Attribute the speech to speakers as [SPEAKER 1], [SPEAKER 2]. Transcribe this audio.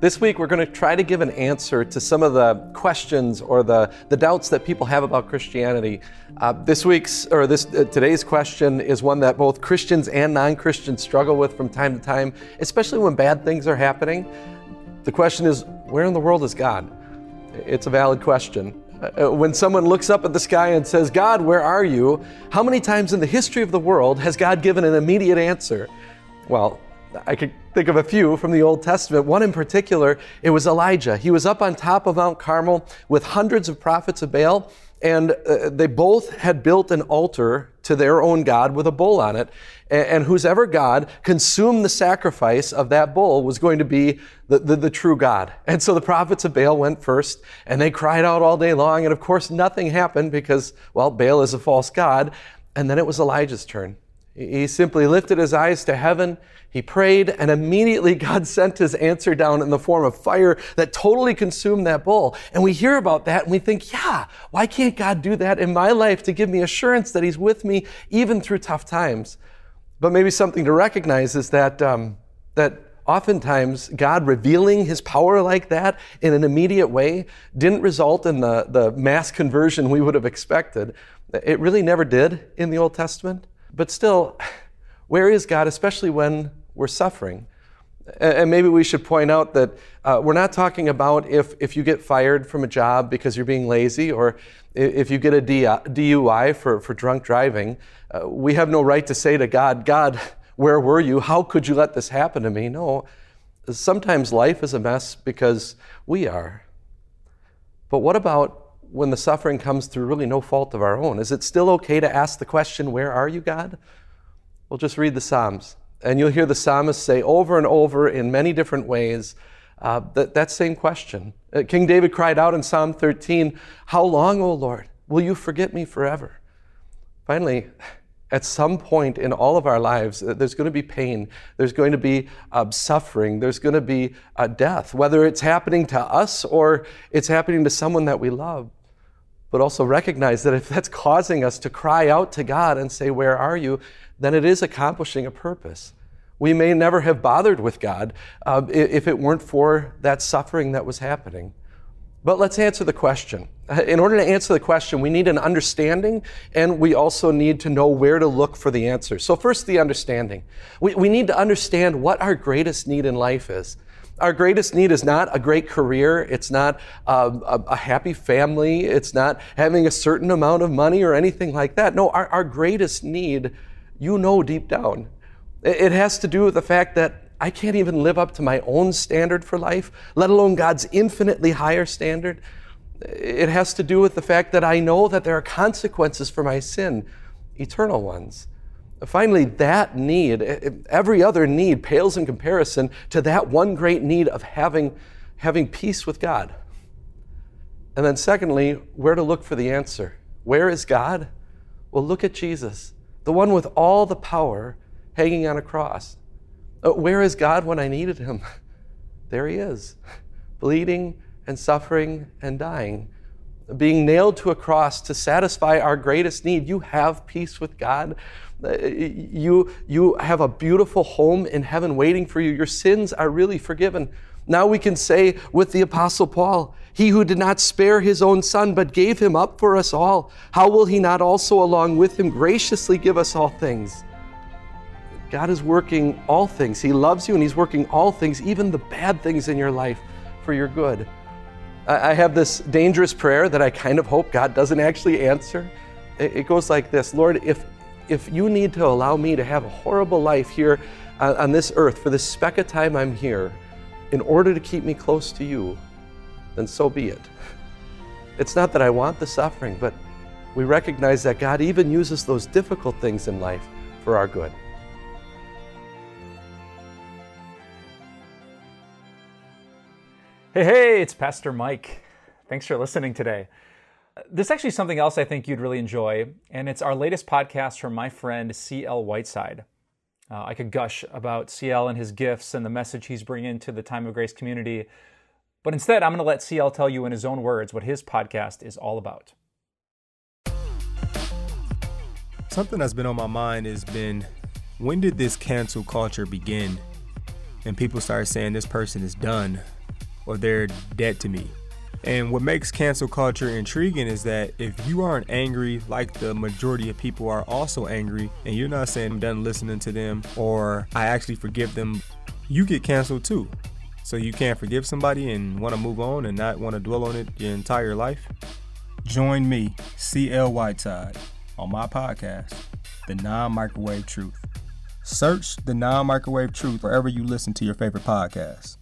[SPEAKER 1] This week, we're going to try to give an answer to some of the questions or the, the doubts that people have about Christianity. Uh, this week's or this uh, today's question is one that both Christians and non-Christians struggle with from time to time, especially when bad things are happening. The question is, where in the world is God? It's a valid question. Uh, uh when someone looks up at the sky and says, God, where are you? How many times in the history of the world has God given an immediate answer? Well, I could think of a few from the Old Testament. One in particular, it was Elijah. He was up on top of Mount Carmel with hundreds of prophets of Baal, and uh, they both had built an altar to their own God with a bull on it. And, and whosever God consumed the sacrifice of that bull was going to be the, the, the true God. And so the prophets of Baal went first, and they cried out all day long. And of course, nothing happened because, well, Baal is a false God. And then it was Elijah's turn. He simply lifted his eyes to heaven. He prayed, and immediately God sent his answer down in the form of fire that totally consumed that bull. And we hear about that and we think, yeah, why can't God do that in my life to give me assurance that He's with me even through tough times? But maybe something to recognize is that, um, that oftentimes God revealing His power like that in an immediate way didn't result in the, the mass conversion we would have expected. It really never did in the Old Testament. But still, where is God, especially when we're suffering? And maybe we should point out that uh, we're not talking about if, if you get fired from a job because you're being lazy or if you get a DUI for, for drunk driving. Uh, we have no right to say to God, God, where were you? How could you let this happen to me? No. Sometimes life is a mess because we are. But what about when the suffering comes through really no fault of our own? Is it still okay to ask the question, Where are you, God? Well, just read the Psalms, and you'll hear the psalmist say over and over in many different ways uh, that, that same question. Uh, King David cried out in Psalm 13, How long, O Lord, will you forget me forever? Finally, at some point in all of our lives, uh, there's going to be pain, there's going to be uh, suffering, there's going to be uh, death, whether it's happening to us or it's happening to someone that we love but also recognize that if that's causing us to cry out to God and say, Where are you? then it is accomplishing a purpose. We may never have bothered with God uh, if it weren't for that suffering that was happening. But let's answer the question. In order to answer the question, we need an understanding and we also need to know where to look for the answer. So, first, the understanding. We, we need to understand what our greatest need in life is. Our greatest need is not a great career. It's not a, a, a, happy family. It's not having a certain amount of money or anything like that. No, our, our greatest need, you know deep down, it has to do with the fact that I can't even live up to my own standard for life, let alone God's infinitely higher standard. It has to do with the fact that I know that there are consequences for my sin, eternal ones. Finally, that need, every other need pales in comparison to that one great need of having, having peace with God. And then, secondly, where to look for the answer. Where is God? Well, look at Jesus, the one with all the power hanging on a cross. Uh, where is God when I needed him? There he is, bleeding and suffering and dying being nailed to a cross to satisfy our greatest need. You have peace with God. Uh, you, you have a beautiful home in heaven waiting for you. Your sins are really forgiven. Now we can say with the Apostle Paul, He who did not spare His own Son, but gave Him up for us all, how will He not also, along with Him, graciously give us all things? God is working all things. He loves you and He's working all things, even the bad things in your life, for your good. I have this dangerous prayer that I kind of hope God doesn't actually answer. It goes like this Lord, if, if you need to allow me to have a horrible life here uh, on this earth for the speck of time I'm here in order to keep me close to you, then so be it. It's not that I want the suffering, but we recognize that God even uses those difficult things in life for our good.
[SPEAKER 2] Hey, hey, it's Pastor Mike. Thanks for listening today. This is actually something else I think you'd really enjoy, and it's our latest podcast from my friend C.L. Whiteside. Uh, I could gush about CL and his gifts and the message he's bringing to the Time of Grace community, but instead, I'm going to let CL tell you in his own words what his podcast is all about.
[SPEAKER 3] Something that's been on my mind has been when did this cancel culture begin? and people start saying this person is done or they're dead to me. And what makes cancel culture intriguing is that if you aren't angry like the majority of people are also angry, and you're not saying I'm done listening to them or I actually forgive them, you get canceled too. So you can't forgive somebody and want to move on and not want to dwell on it your entire life? Join me, CL Whiteside, on my podcast, The Non Microwave Truth. Search The Non Microwave Truth wherever you listen to your favorite podcasts.